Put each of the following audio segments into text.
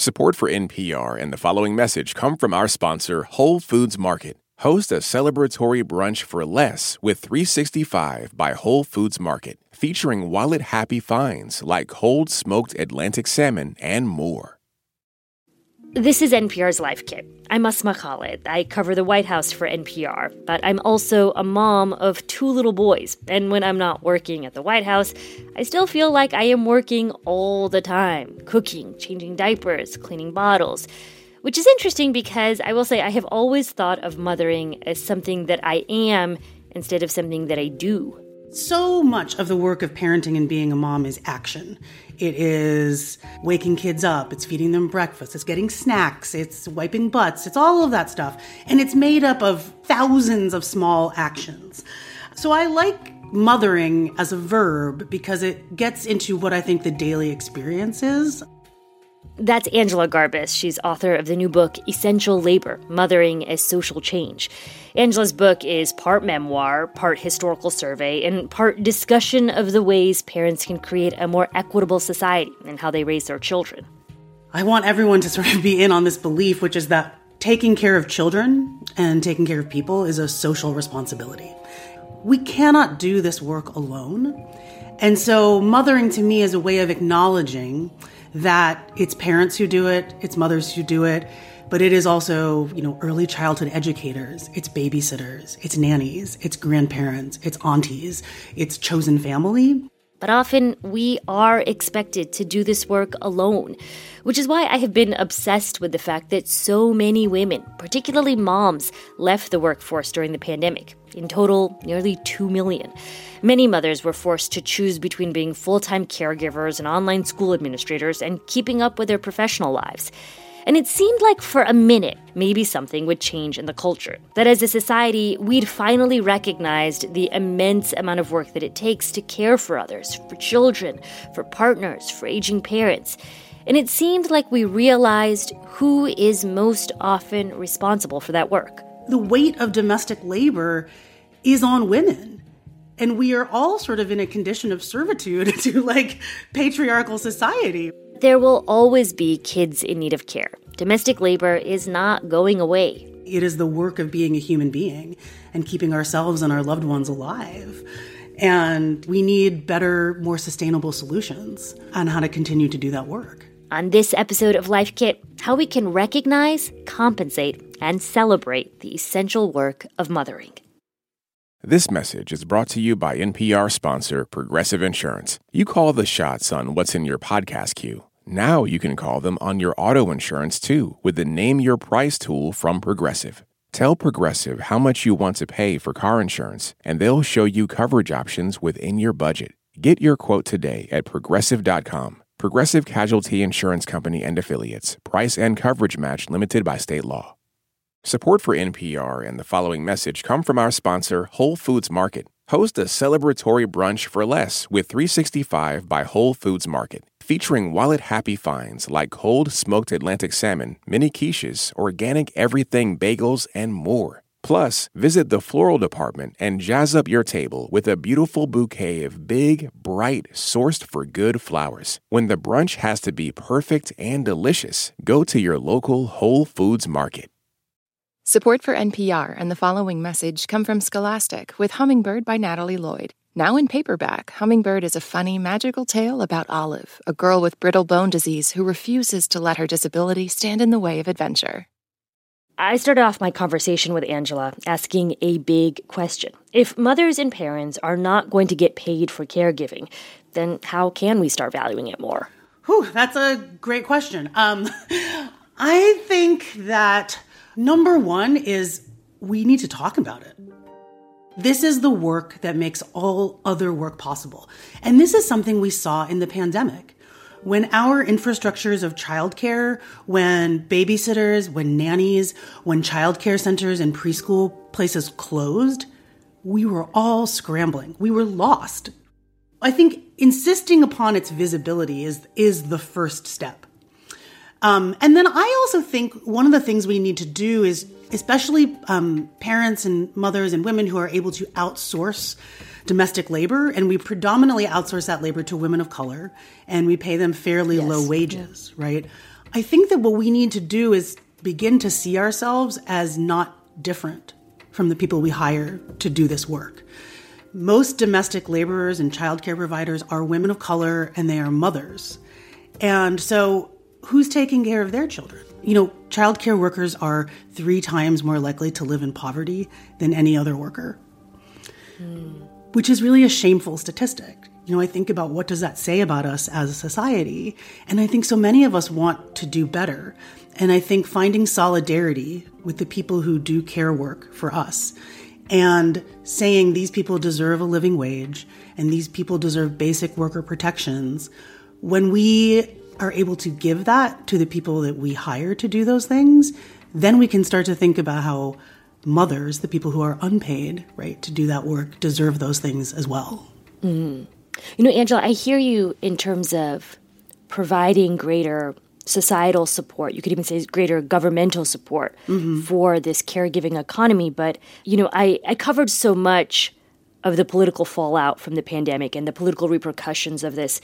Support for NPR and the following message come from our sponsor, Whole Foods Market. Host a celebratory brunch for less with 365 by Whole Foods Market, featuring wallet happy finds like cold smoked Atlantic salmon and more. This is NPR's Life Kit. I'm Asma Khalid. I cover the White House for NPR, but I'm also a mom of two little boys. And when I'm not working at the White House, I still feel like I am working all the time cooking, changing diapers, cleaning bottles. Which is interesting because I will say I have always thought of mothering as something that I am instead of something that I do. So much of the work of parenting and being a mom is action. It is waking kids up, it's feeding them breakfast, it's getting snacks, it's wiping butts, it's all of that stuff. And it's made up of thousands of small actions. So I like mothering as a verb because it gets into what I think the daily experience is. That's Angela Garbes. She's author of the new book, Essential Labor Mothering as Social Change. Angela's book is part memoir, part historical survey, and part discussion of the ways parents can create a more equitable society and how they raise their children. I want everyone to sort of be in on this belief, which is that taking care of children and taking care of people is a social responsibility. We cannot do this work alone. And so, mothering to me is a way of acknowledging that it's parents who do it, it's mothers who do it, but it is also, you know, early childhood educators, it's babysitters, it's nannies, it's grandparents, it's aunties, it's chosen family. But often we are expected to do this work alone, which is why I have been obsessed with the fact that so many women, particularly moms, left the workforce during the pandemic. In total, nearly 2 million. Many mothers were forced to choose between being full time caregivers and online school administrators and keeping up with their professional lives. And it seemed like for a minute, maybe something would change in the culture. That as a society, we'd finally recognized the immense amount of work that it takes to care for others, for children, for partners, for aging parents. And it seemed like we realized who is most often responsible for that work. The weight of domestic labor is on women. And we are all sort of in a condition of servitude to like patriarchal society. There will always be kids in need of care. Domestic labor is not going away. It is the work of being a human being and keeping ourselves and our loved ones alive. And we need better, more sustainable solutions on how to continue to do that work. On this episode of Life Kit, how we can recognize, compensate, and celebrate the essential work of mothering. This message is brought to you by NPR sponsor Progressive Insurance. You call the shots on what's in your podcast queue. Now you can call them on your auto insurance too with the Name Your Price tool from Progressive. Tell Progressive how much you want to pay for car insurance, and they'll show you coverage options within your budget. Get your quote today at progressive.com. Progressive Casualty Insurance Company and Affiliates. Price and coverage match limited by state law. Support for NPR and the following message come from our sponsor, Whole Foods Market. Host a celebratory brunch for less with 365 by Whole Foods Market featuring wallet happy finds like cold smoked Atlantic salmon, mini quiches, organic everything bagels, and more. Plus, visit the floral department and jazz up your table with a beautiful bouquet of big, bright, sourced for good flowers. When the brunch has to be perfect and delicious, go to your local Whole Foods market. Support for NPR and the following message come from Scholastic with Hummingbird by Natalie Lloyd. Now in paperback, Hummingbird is a funny, magical tale about Olive, a girl with brittle bone disease who refuses to let her disability stand in the way of adventure. I started off my conversation with Angela asking a big question. If mothers and parents are not going to get paid for caregiving, then how can we start valuing it more? Whew, that's a great question. Um, I think that number one is we need to talk about it. This is the work that makes all other work possible. And this is something we saw in the pandemic. When our infrastructures of childcare, when babysitters, when nannies, when childcare centers and preschool places closed, we were all scrambling. We were lost. I think insisting upon its visibility is, is the first step. Um, and then I also think one of the things we need to do is, especially um, parents and mothers and women who are able to outsource domestic labor, and we predominantly outsource that labor to women of color, and we pay them fairly yes. low wages, yeah. right? I think that what we need to do is begin to see ourselves as not different from the people we hire to do this work. Most domestic laborers and childcare providers are women of color and they are mothers. And so, who's taking care of their children? You know, childcare workers are three times more likely to live in poverty than any other worker, mm. which is really a shameful statistic. You know, I think about what does that say about us as a society, and I think so many of us want to do better. And I think finding solidarity with the people who do care work for us and saying these people deserve a living wage and these people deserve basic worker protections, when we are able to give that to the people that we hire to do those things, then we can start to think about how mothers, the people who are unpaid, right, to do that work, deserve those things as well. Mm-hmm. You know, Angela, I hear you in terms of providing greater societal support. You could even say greater governmental support mm-hmm. for this caregiving economy. But, you know, I, I covered so much of the political fallout from the pandemic and the political repercussions of this.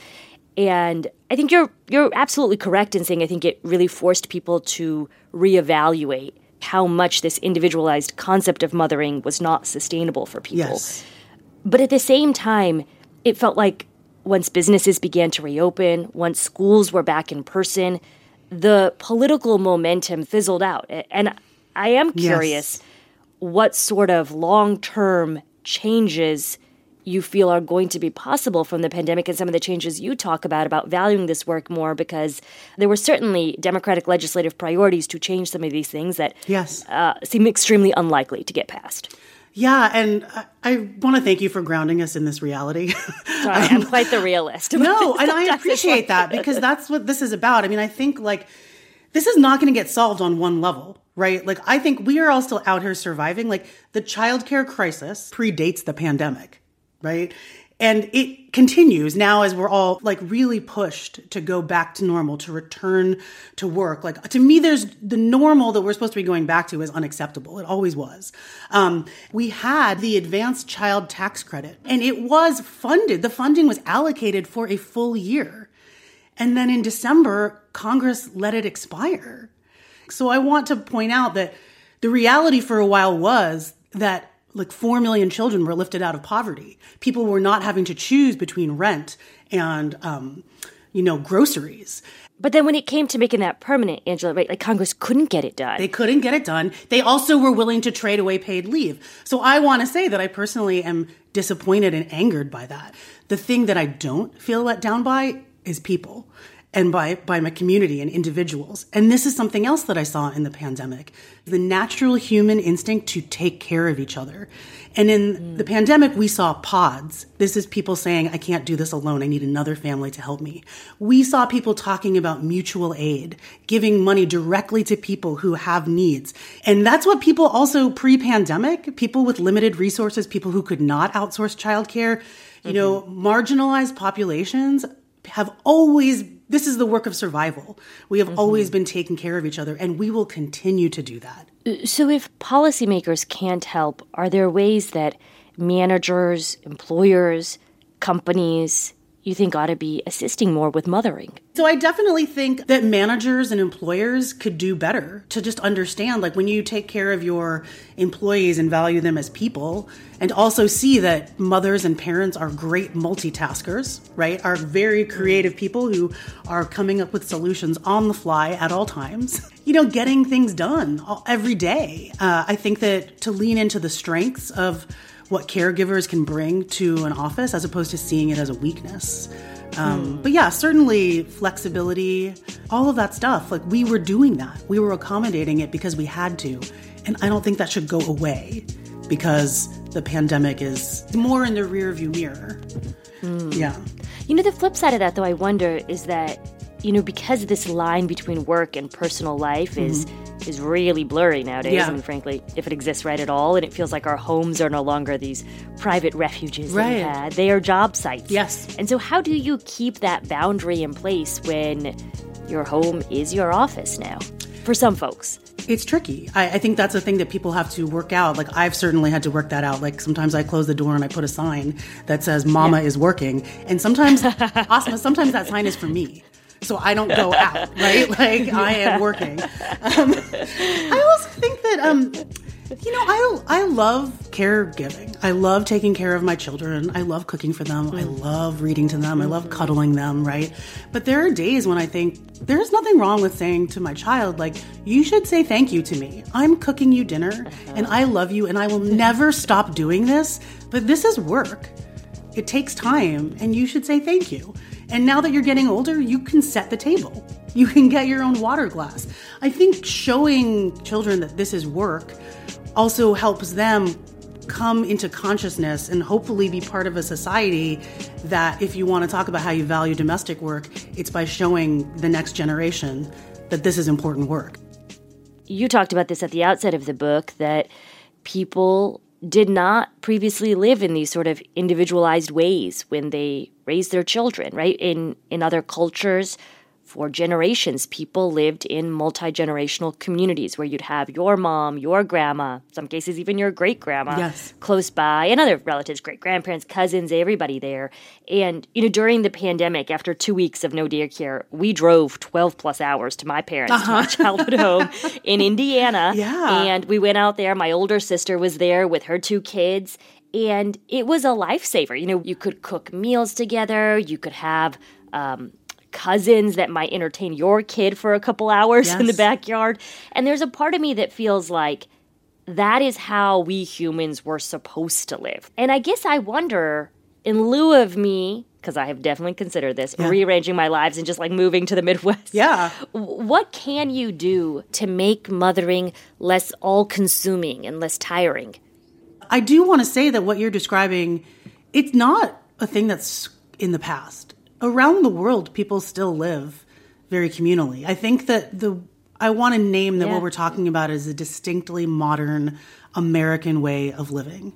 And I think you're you're absolutely correct in saying I think it really forced people to reevaluate how much this individualized concept of mothering was not sustainable for people. Yes. But at the same time, it felt like once businesses began to reopen, once schools were back in person, the political momentum fizzled out. And I am curious yes. what sort of long term changes you feel are going to be possible from the pandemic and some of the changes you talk about about valuing this work more because there were certainly democratic legislative priorities to change some of these things that yes. uh, seem extremely unlikely to get passed yeah, and I, I want to thank you for grounding us in this reality. Sorry, I'm um, quite the realist. no, and I appreciate that because that's what this is about. I mean, I think like this is not going to get solved on one level, right? Like I think we are all still out here surviving. Like the childcare crisis predates the pandemic, right? And it continues now as we're all like really pushed to go back to normal, to return to work. Like to me, there's the normal that we're supposed to be going back to is unacceptable. It always was. Um, we had the advanced child tax credit and it was funded. The funding was allocated for a full year. And then in December, Congress let it expire. So I want to point out that the reality for a while was that like 4 million children were lifted out of poverty. People were not having to choose between rent and, um, you know, groceries. But then when it came to making that permanent, Angela, right, like Congress couldn't get it done. They couldn't get it done. They also were willing to trade away paid leave. So I want to say that I personally am disappointed and angered by that. The thing that I don't feel let down by is people and by, by my community and individuals. And this is something else that I saw in the pandemic the natural human instinct to take care of each other. And in mm. the pandemic, we saw pods. This is people saying, I can't do this alone. I need another family to help me. We saw people talking about mutual aid, giving money directly to people who have needs. And that's what people also pre pandemic, people with limited resources, people who could not outsource childcare, you mm-hmm. know, marginalized populations have always this is the work of survival. We have mm-hmm. always been taking care of each other, and we will continue to do that. So, if policymakers can't help, are there ways that managers, employers, companies, you think ought to be assisting more with mothering? So I definitely think that managers and employers could do better to just understand like when you take care of your employees and value them as people and also see that mothers and parents are great multitaskers, right? Are very creative people who are coming up with solutions on the fly at all times. You know, getting things done every day. Uh, I think that to lean into the strengths of what caregivers can bring to an office as opposed to seeing it as a weakness. Um, mm. But yeah, certainly flexibility, all of that stuff. Like we were doing that. We were accommodating it because we had to. And I don't think that should go away because the pandemic is more in the rearview mirror. Mm. Yeah. You know, the flip side of that, though, I wonder is that, you know, because this line between work and personal life mm-hmm. is is really blurry nowadays. Yeah. I mean, frankly, if it exists right at all, and it feels like our homes are no longer these private refuges right. that we had. They are job sites. Yes. And so, how do you keep that boundary in place when your home is your office now? For some folks. It's tricky. I, I, think that's a thing that people have to work out. Like I've certainly had to work that out. Like sometimes I close the door and I put a sign that says "Mama yeah. is working," and sometimes, Asma, sometimes that sign is for me so I don't go out, right? Like I am working. Um, I also think that um, you know, I I love caregiving. I love taking care of my children. I love cooking for them. I love reading to them. I love cuddling them, right? But there are days when I think there's nothing wrong with saying to my child like, "You should say thank you to me. I'm cooking you dinner and I love you and I will never stop doing this, but this is work. It takes time and you should say thank you." And now that you're getting older, you can set the table. You can get your own water glass. I think showing children that this is work also helps them come into consciousness and hopefully be part of a society that if you want to talk about how you value domestic work, it's by showing the next generation that this is important work. You talked about this at the outset of the book that people did not previously live in these sort of individualized ways when they raised their children, right? In in other cultures, for generations, people lived in multi generational communities where you'd have your mom, your grandma, some cases even your great grandma yes. close by, and other relatives, great grandparents, cousins, everybody there. And, you know, during the pandemic, after two weeks of no daycare, we drove 12 plus hours to my parents' uh-huh. to my childhood home in Indiana. Yeah. And we went out there. My older sister was there with her two kids and it was a lifesaver. You know, you could cook meals together, you could have um, cousins that might entertain your kid for a couple hours yes. in the backyard. And there's a part of me that feels like that is how we humans were supposed to live. And I guess I wonder, in lieu of me, because I have definitely considered this, yeah. rearranging my lives and just like moving to the Midwest. Yeah. What can you do to make mothering less all consuming and less tiring? I do want to say that what you're describing, it's not a thing that's in the past around the world, people still live very communally. I think that the I want to name that yeah. what we're talking about is a distinctly modern American way of living.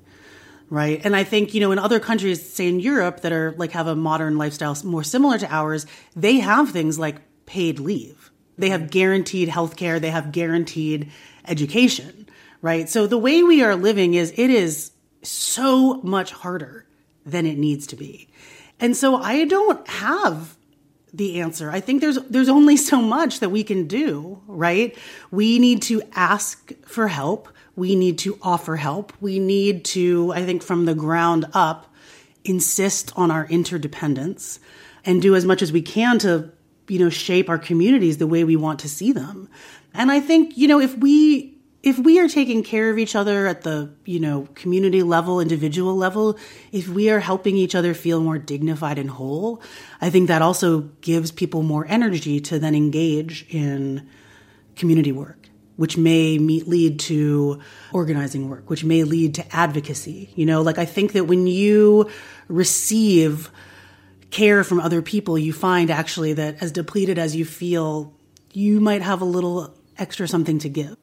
Right. And I think, you know, in other countries, say in Europe that are like have a modern lifestyle more similar to ours, they have things like paid leave. They have guaranteed health care, they have guaranteed education. Right. So the way we are living is it is so much harder than it needs to be. And so I don't have the answer. I think there's there's only so much that we can do, right? We need to ask for help. We need to offer help. We need to, I think from the ground up, insist on our interdependence and do as much as we can to, you know, shape our communities the way we want to see them. And I think, you know, if we if we are taking care of each other at the you know community level individual level if we are helping each other feel more dignified and whole i think that also gives people more energy to then engage in community work which may meet, lead to organizing work which may lead to advocacy. You know like i think that when you receive care from other people you find actually that as depleted as you feel you might have a little extra something to give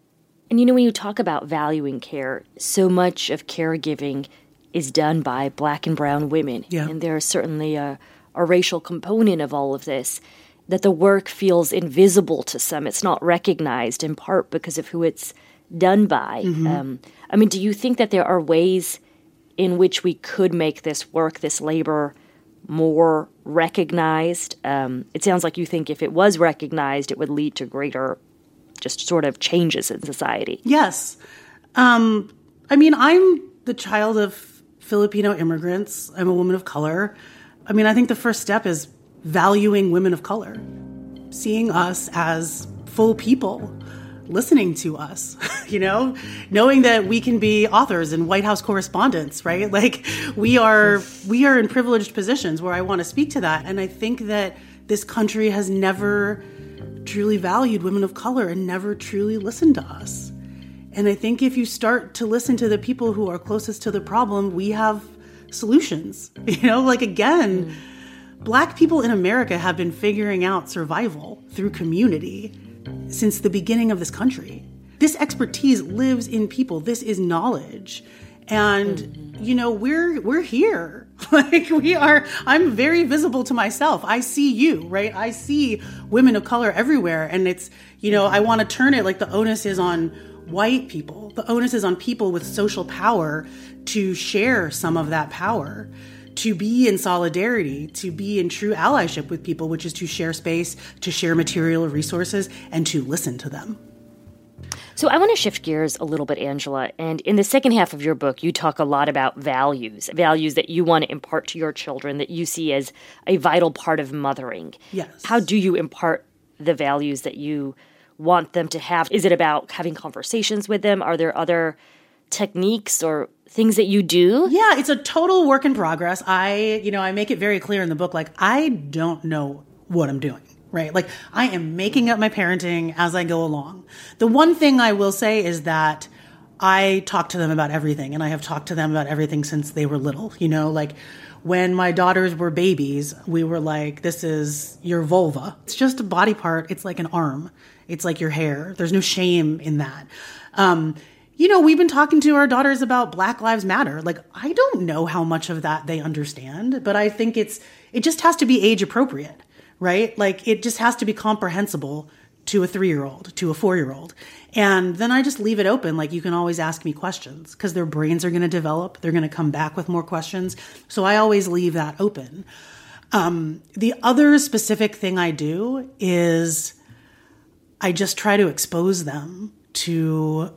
and you know, when you talk about valuing care, so much of caregiving is done by black and brown women. Yeah. And there is certainly a, a racial component of all of this that the work feels invisible to some. It's not recognized in part because of who it's done by. Mm-hmm. Um, I mean, do you think that there are ways in which we could make this work, this labor, more recognized? Um, it sounds like you think if it was recognized, it would lead to greater just sort of changes in society. Yes. Um, I mean, I'm the child of Filipino immigrants. I'm a woman of color. I mean, I think the first step is valuing women of color, seeing us as full people, listening to us, you know, knowing that we can be authors and White House correspondents, right? Like we are we are in privileged positions where I want to speak to that. And I think that this country has never truly valued women of color and never truly listened to us. And I think if you start to listen to the people who are closest to the problem, we have solutions. You know, like again, mm. black people in America have been figuring out survival through community since the beginning of this country. This expertise lives in people. This is knowledge. And mm-hmm. You know, we're we're here. Like we are i'm very visible to myself. I see you right? I see women of color everywhere. And it's you know i want to turn it like the onus is on white people. The onus is on people with social power to share some of that power to be in solidarity, to be in true allyship with people, which is to share space, to share material resources, and to listen to them. So I want to shift gears a little bit, Angela. And in the second half of your book, you talk a lot about values, values that you want to impart to your children that you see as a vital part of mothering. Yes. How do you impart the values that you want them to have? Is it about having conversations with them? Are there other techniques or things that you do? Yeah, it's a total work in progress. I, you know, I make it very clear in the book like I don't know what I'm doing. Right? Like I am making up my parenting as I go along. The one thing I will say is that I talk to them about everything and I have talked to them about everything since they were little, you know, like when my daughters were babies, we were like, this is your vulva. It's just a body part. It's like an arm. It's like your hair. There's no shame in that. Um, you know, we've been talking to our daughters about Black Lives Matter. Like, I don't know how much of that they understand, but I think it's, it just has to be age appropriate, right? Like, it just has to be comprehensible to a three year old, to a four year old. And then I just leave it open. Like, you can always ask me questions because their brains are going to develop. They're going to come back with more questions. So I always leave that open. Um, the other specific thing I do is I just try to expose them to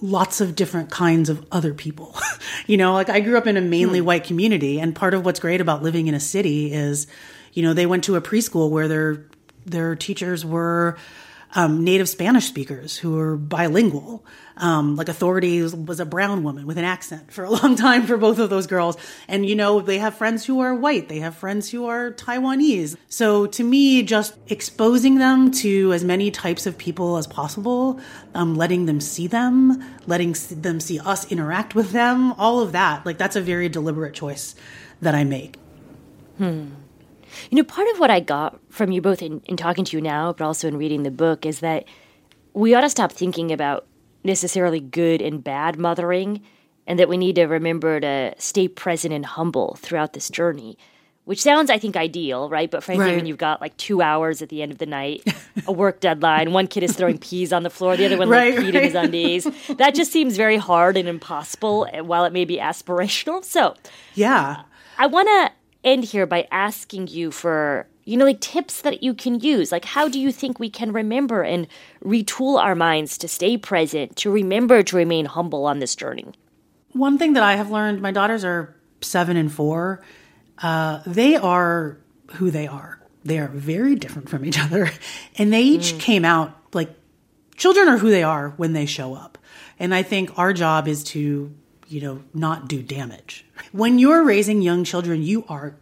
lots of different kinds of other people. you know, like I grew up in a mainly hmm. white community and part of what's great about living in a city is, you know, they went to a preschool where their their teachers were um, native Spanish speakers who were bilingual. Um, like Authority was, was, a brown woman with an accent for a long time for both of those girls. And, you know, they have friends who are white, they have friends who are Taiwanese. So to me, just exposing them to as many types of people as possible, um, letting them see them, letting them see us interact with them, all of that, like that's a very deliberate choice that I make. Hmm. You know, part of what I got from you both in, in talking to you now, but also in reading the book, is that we ought to stop thinking about necessarily good and bad mothering, and that we need to remember to stay present and humble throughout this journey. Which sounds, I think, ideal, right? But frankly, right. when you've got like two hours at the end of the night, a work deadline, one kid is throwing peas on the floor, the other one right, like peed right. in his undies, that just seems very hard and impossible. While it may be aspirational, so yeah, I want to end here by asking you for you know like tips that you can use. Like how do you think we can remember and retool our minds to stay present to remember to remain humble on this journey? One thing that i have learned my daughters are seven and four uh, they are who they are. They are very different from each other. And they each mm. came out like children are who they are when they show up. And i think our job is to you know, not do damage. When you're raising young children, you are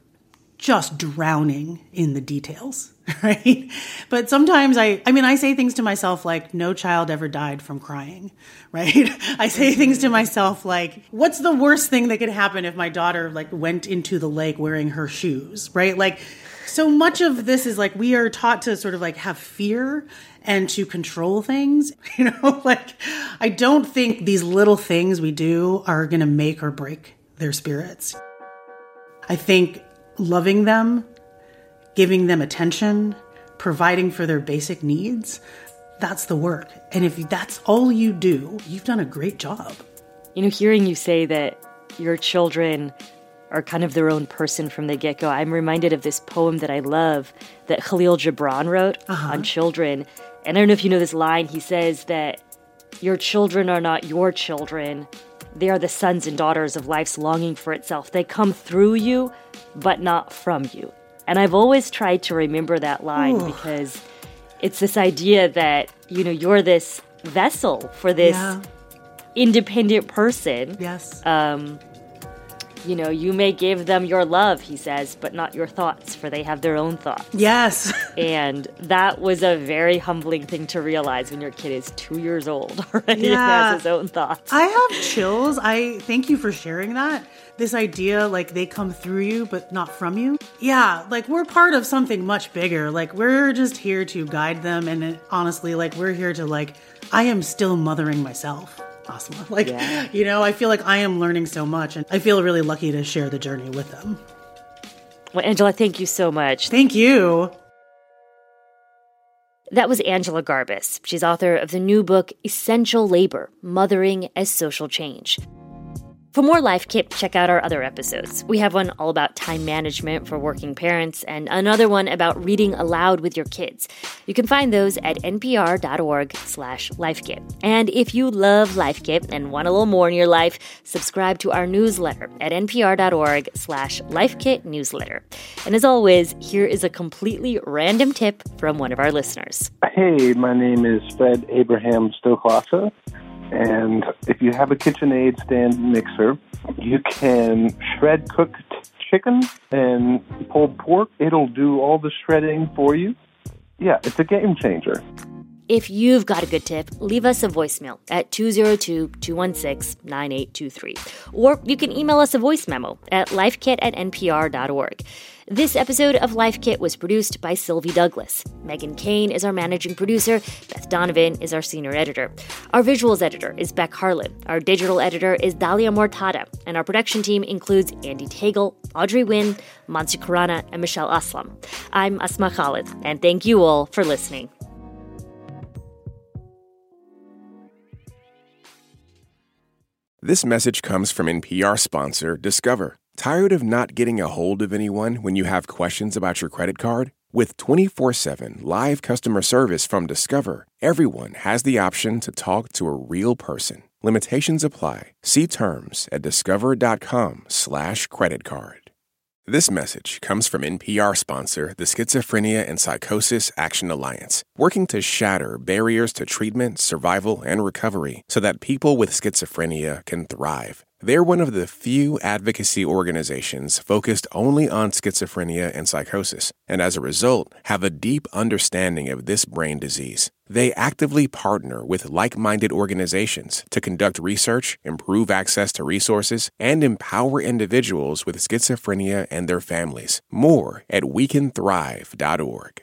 just drowning in the details, right? But sometimes I, I mean, I say things to myself like, no child ever died from crying, right? I say things to myself like, what's the worst thing that could happen if my daughter like went into the lake wearing her shoes, right? Like, so much of this is like we are taught to sort of like have fear and to control things. You know, like I don't think these little things we do are going to make or break their spirits. I think loving them, giving them attention, providing for their basic needs, that's the work. And if that's all you do, you've done a great job. You know, hearing you say that your children are kind of their own person from the get go. I'm reminded of this poem that I love that Khalil Gibran wrote uh-huh. on children. And I don't know if you know this line. He says that your children are not your children, they are the sons and daughters of life's longing for itself. They come through you, but not from you. And I've always tried to remember that line Ooh. because it's this idea that, you know, you're this vessel for this yeah. independent person. Yes. Um, you know, you may give them your love, he says, but not your thoughts, for they have their own thoughts. Yes. and that was a very humbling thing to realize when your kid is two years old, right? Yeah. has his own thoughts. I have chills. I thank you for sharing that. This idea, like they come through you, but not from you. Yeah, like we're part of something much bigger. Like we're just here to guide them. And honestly, like we're here to, like, I am still mothering myself. Asma. Like, yeah. you know, I feel like I am learning so much and I feel really lucky to share the journey with them. Well, Angela, thank you so much. Thank you. That was Angela Garbes. She's author of the new book, Essential Labor Mothering as Social Change. For more Life Kit, check out our other episodes. We have one all about time management for working parents and another one about reading aloud with your kids. You can find those at npr.org slash lifekit. And if you love Life Kit and want a little more in your life, subscribe to our newsletter at npr.org slash lifekit newsletter. And as always, here is a completely random tip from one of our listeners. Hey, my name is Fred Abraham Stoklasa. And if you have a KitchenAid stand mixer, you can shred cooked chicken and pulled pork. It'll do all the shredding for you. Yeah, it's a game changer. If you've got a good tip, leave us a voicemail at 202 216 9823. Or you can email us a voice memo at lifekit at npr.org. This episode of Life Kit was produced by Sylvie Douglis. Meghan Keane is our managing producer. Beth Donovan is our senior editor. Our visuals editor is Beck Harlan. Our digital editor is Dalia Mortada. And our production team includes Andee Tagle, Audrey Nguyen, Mansi Khurana, and Michelle Aslam. I'm Asma Khalid, and thank you all for listening. This message comes from NPR sponsor Discover. Tired of not getting a hold of anyone when you have questions about your credit card? With 24 7 live customer service from Discover, everyone has the option to talk to a real person. Limitations apply. See terms at discover.com/slash credit card. This message comes from NPR sponsor, the Schizophrenia and Psychosis Action Alliance, working to shatter barriers to treatment, survival, and recovery so that people with schizophrenia can thrive. They're one of the few advocacy organizations focused only on schizophrenia and psychosis, and as a result, have a deep understanding of this brain disease. They actively partner with like minded organizations to conduct research, improve access to resources, and empower individuals with schizophrenia and their families. More at wecanthrive.org.